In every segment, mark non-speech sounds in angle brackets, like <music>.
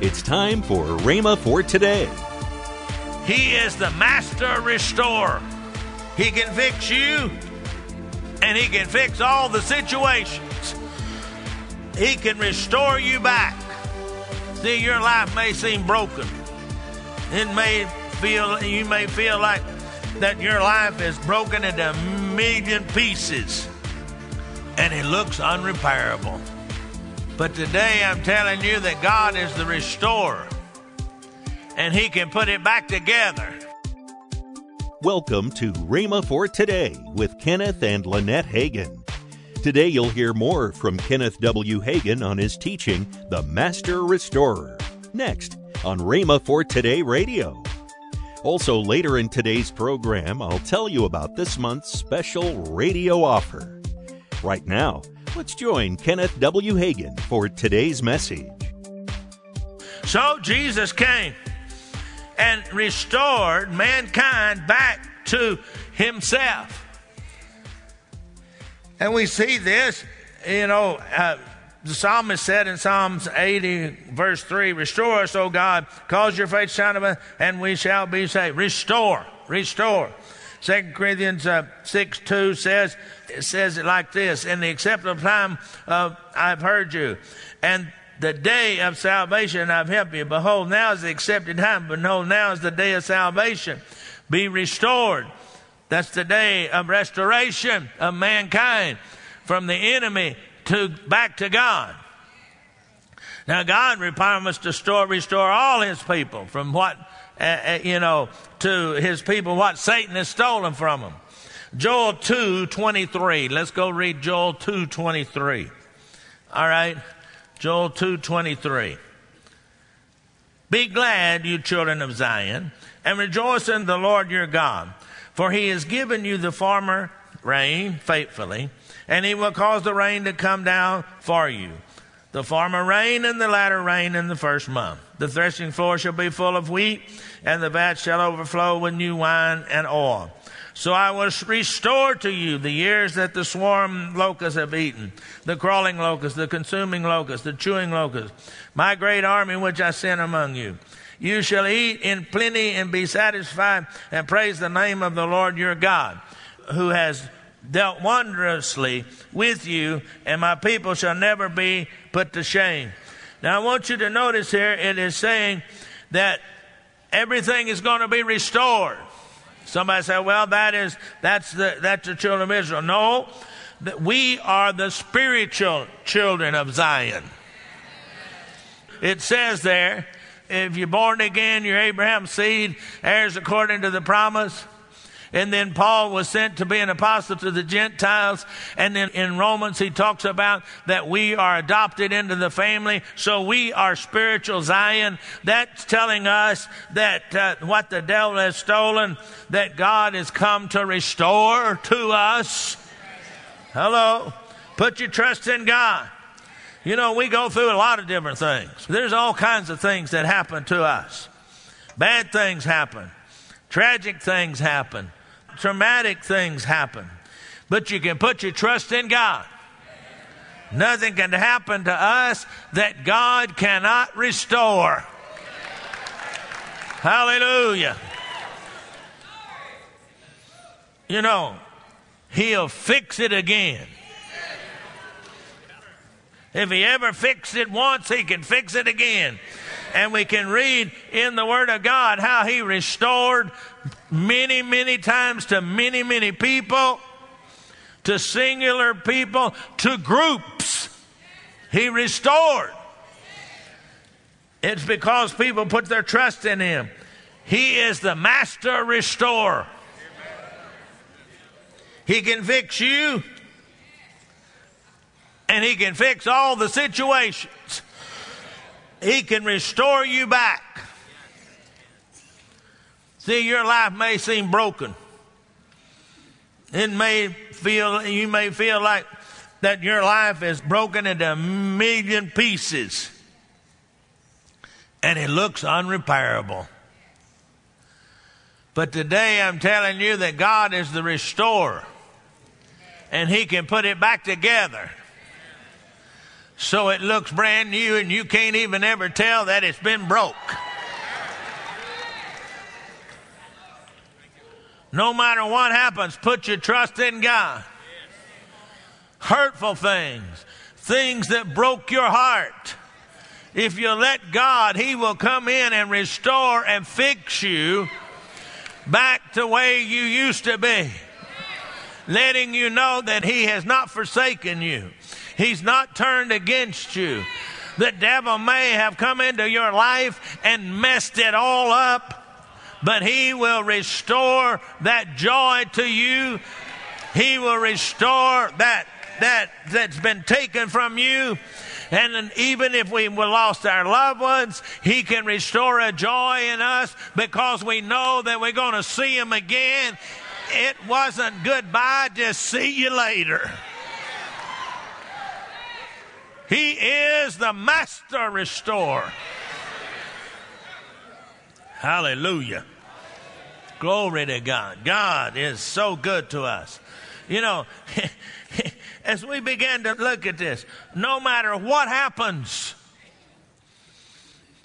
It's time for Rhema for today. He is the master restorer. He can fix you and he can fix all the situations. He can restore you back. See, your life may seem broken. It may feel you may feel like that your life is broken into a million pieces and it looks unrepairable. But today I'm telling you that God is the restorer and he can put it back together. Welcome to Rhema for Today with Kenneth and Lynette Hagin. Today you'll hear more from Kenneth W. Hagin on his teaching, The Master Restorer, next on Rhema for Today Radio. Also, later in today's program, I'll tell you about this month's special radio offer. Right now, let's join Kenneth W. Hagin for today's message. So Jesus came and restored mankind back to himself. And we see this, you know, uh, the psalmist said in Psalms 80, verse 3, Restore us, O God, cause your face shine upon and we shall be saved. Restore, restore. 2 Corinthians uh, 6 2 says, it says it like this In the acceptable time of I've heard you, and the day of salvation I've helped you. Behold, now is the accepted time. Behold, now is the day of salvation. Be restored. That's the day of restoration of mankind from the enemy to back to God. Now, God requires to restore all His people from what, uh, uh, you know, to His people what Satan has stolen from them. Joel two twenty three. Let's go read Joel two twenty three. All right, Joel two twenty three. Be glad, you children of Zion, and rejoice in the Lord your God, for He has given you the former rain faithfully and he will cause the rain to come down for you. The former rain and the latter rain in the first month. The threshing floor shall be full of wheat, and the vat shall overflow with new wine and oil. So I will restore to you the years that the swarm locusts have eaten, the crawling locust, the consuming locust, the chewing locust, my great army which I sent among you. You shall eat in plenty and be satisfied and praise the name of the Lord your God, who has dealt wondrously with you, and my people shall never be put to shame. Now, I want you to notice here it is saying that everything is going to be restored. Somebody say, "Well, that is that's the that's the children of Israel." No, that we are the spiritual children of Zion. It says there, if you're born again, you're Abraham's seed, heirs according to the promise. And then Paul was sent to be an apostle to the Gentiles. And then in Romans, he talks about that we are adopted into the family. So we are spiritual Zion. That's telling us that uh, what the devil has stolen, that God has come to restore to us. Hello. Put your trust in God. You know, we go through a lot of different things. There's all kinds of things that happen to us. Bad things happen. Tragic things happen traumatic things happen. But you can put your trust in God. Nothing can happen to us that God cannot restore. Hallelujah. You know, He'll fix it again. If He ever fixed it once, He can fix it again. And we can read in the Word of God how He restored many, many times to many, many people, to singular people, to groups. He restored. It's because people put their trust in Him. He is the master restorer. He can fix you, and He can fix all the situations. He can restore you back. See, your life may seem broken. It may feel, you may feel like that your life is broken into a million pieces and it looks unrepairable. But today I'm telling you that God is the restorer and He can put it back together. so it looks brand new and you can't even ever tell that it's been broke. No matter what happens, put your trust in God. Hurtful things, things that broke your heart. If you let God, He will come in and restore and fix you back to where you used to be. Letting you know that He has not forsaken you. He's not turned against you. The devil may have come into your life and messed it all up, but he will restore that joy to you. He will restore that that that's been taken from you. And even if we lost our loved ones, He can restore a joy in us because we know that we're going to see Him again. It wasn't goodbye, just see you later. He is the master restorer. Hallelujah. Glory to God. God is so good to us. You know, <laughs> as we begin to look at this, no matter what happens,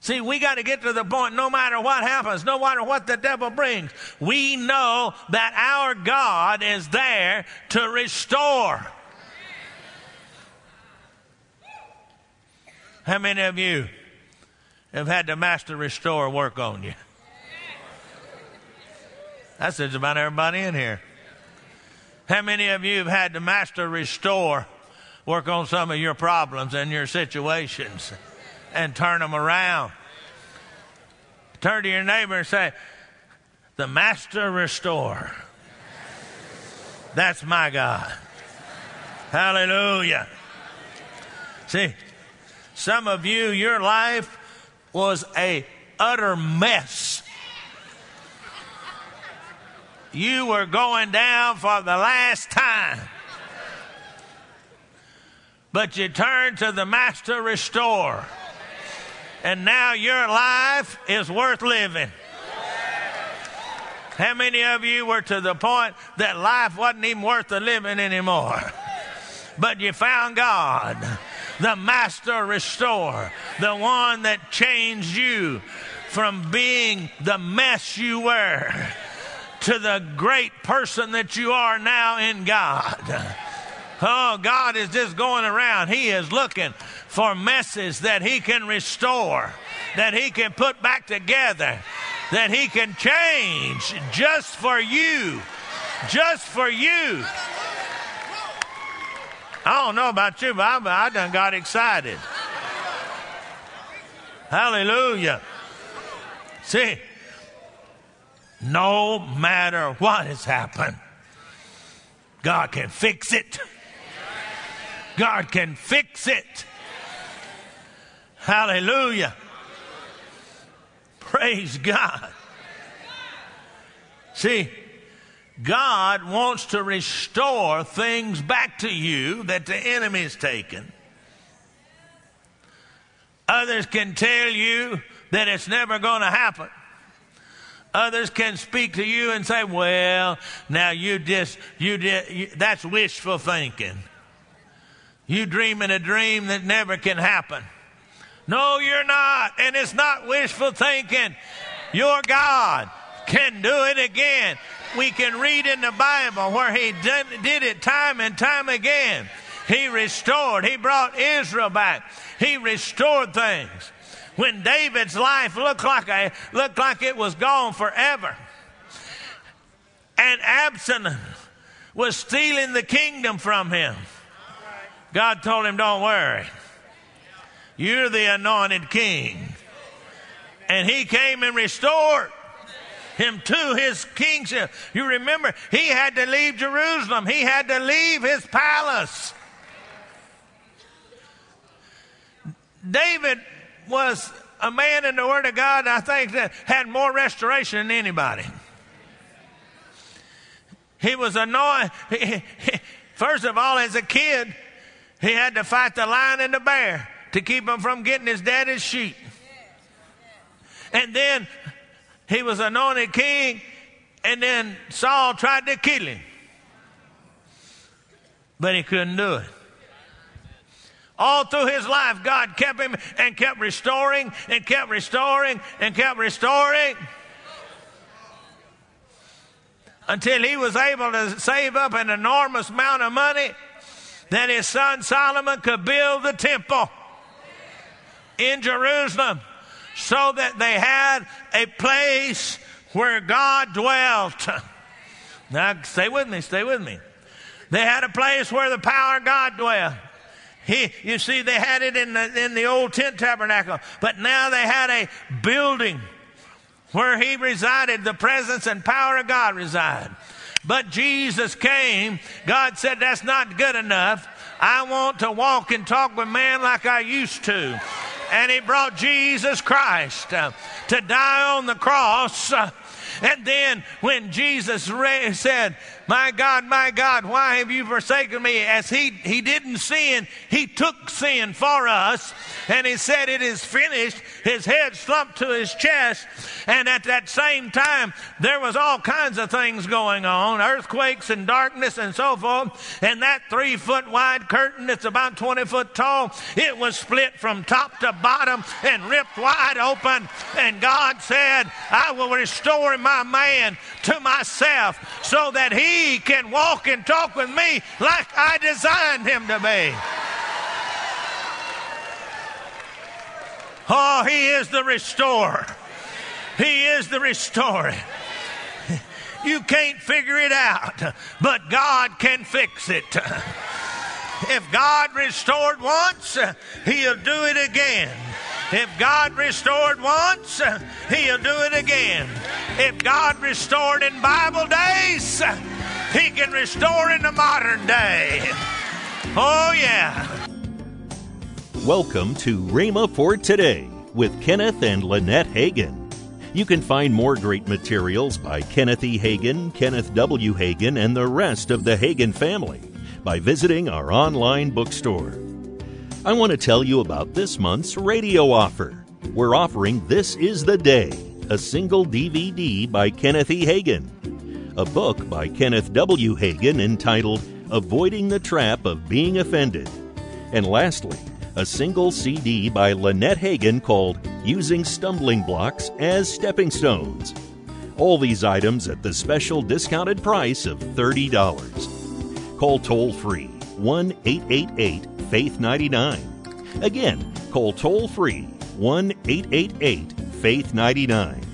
See, we got to get to the point no matter what happens, no matter what the devil brings, we know that our God is there to restore. How many of you have had the master restore work on you? That's just about everybody in here. How many of you have had the master restore work on some of your problems and your situations and turn them around? Turn to your neighbor and say, The master restore. That's my God. Hallelujah. See, some of you, your life was a utter mess. You were going down for the last time. But you turned to the Master Restore. And now your life is worth living. How many of you were to the point that life wasn't even worth the living anymore? But you found God the master restorer, the one that changed you from being the mess you were to the great person that you are now in God. Oh, God is just going around. He is looking for messes that He can restore, that He can put back together, that He can change just for you. Just for you. I don't know about you, but I, I done got excited. Hallelujah. See, no matter what has happened, God can fix it. God can fix it. Hallelujah. Praise God. See, God wants to restore things back to you that the enemy's taken. Others can tell you that it's never going to happen. Others can speak to you and say, "Well, now you just you did that's wishful thinking. You dreaming a dream that never can happen." No, you're not, and it's not wishful thinking. Your God can do it again we can read in the Bible where he did, did it time and time again. He restored, he brought Israel back, he restored things. When David's life looked like, a, looked like it was gone forever, and Absalom was stealing the kingdom from him, God told him, Don't worry. You're the anointed king. And he came and restored him to his kingship. You remember, he had to leave Jerusalem, he had to leave his palace. David was a man in the Word of God, I think, that had more restoration than anybody. He was anointed. First of all, as a kid, he had to fight the lion and the bear to keep him from getting his daddy's sheep. And then he was anointed king, and then Saul tried to kill him. But he couldn't do it. All through his life, God kept him and kept restoring and kept restoring and kept restoring until he was able to save up an enormous amount of money that his son Solomon could build the temple in Jerusalem so that they had a place where God dwelt. <laughs> Now, stay with me, stay with me. They had a place where the power of God dwelt. He, you see, they had it in the, in the old tent tabernacle, but now they had a building where he resided, the presence and power of God reside. But Jesus came. God said, That's not good enough. I want to walk and talk with man like I used to. And he brought Jesus Christ uh, to die on the cross. Uh, and then when Jesus said, My God, my God, why have you forsaken me? As he, he didn't sin, he took sin for us. And he said, It is finished. His head slumped to his chest. And at that same time, there was all kinds of things going on earthquakes and darkness and so forth. And that three foot wide curtain that's about 20 foot tall, it was split from top to bottom and ripped wide open. And God said, I will restore my man to myself so that he can walk and talk with me like I designed him to be. Oh, he is the restorer. He is the restorer. <laughs> You can't figure it out, but God can fix it. If God restored once, He'll do it again. If God restored once, He'll do it again. If God restored in Bible days, He can restore in the modern day. Oh, yeah. Welcome to Rhema for Today with Kenneth and Lynette Hagin. You can find more great materials by Kenneth E. Hagin, Kenneth W. Hagin, and the rest of the Hagin family by visiting our online bookstore. I want to tell you about this month's radio offer. We're offering This Is the Day, a single DVD by Kenneth E. Hagin, a book by Kenneth W. Hagin entitled Avoiding the Trap of Being Offended, and lastly, a single CD by Lynette Hagin called Using Stumbling Blocks as Stepping Stones. All these items at the special discounted price of $30. Call toll free 1 888 Faith 99. Again, call toll free 1 888 Faith 99.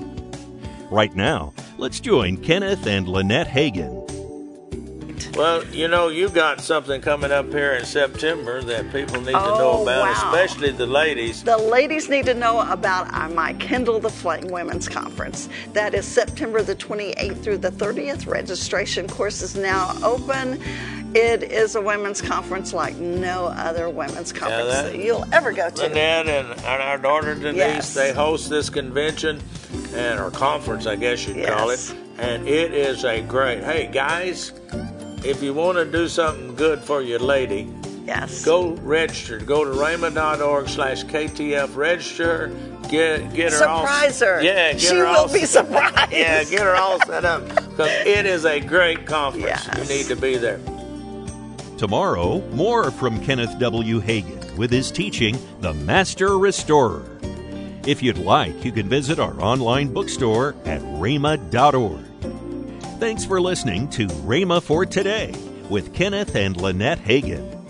Right now, let's join Kenneth and Lynette Hagin well, you know, you got something coming up here in September that people need oh, to know oh, about, wow. especially the ladies. The ladies need to know about our, my Kindle the Flame Women's Conference. That is September the 28th through the 30th. Registration course is now open. It is a women's conference like no other women's conference yeah, that, you'll ever go to. Lynette and, and our daughter Denise, yes. they host this convention and or conference, I guess you'd yes. call it. And it is a great. Hey guys, if you want to do something good for your lady, yes, go register. Go to rhema.org slash KTF register. Get get her surprise all, her. Yeah, get she her will all, be surprised. Yeah, get her all set up <laughs> because it is a great conference. Yes. You need to be there. Tomorrow, more from Kenneth W. Hagin with his teaching, The Master Restorer. If you'd like, you can visit our online bookstore at rhema.org. Thanks for listening to Rhema for Today with Kenneth and Lynette Hagin.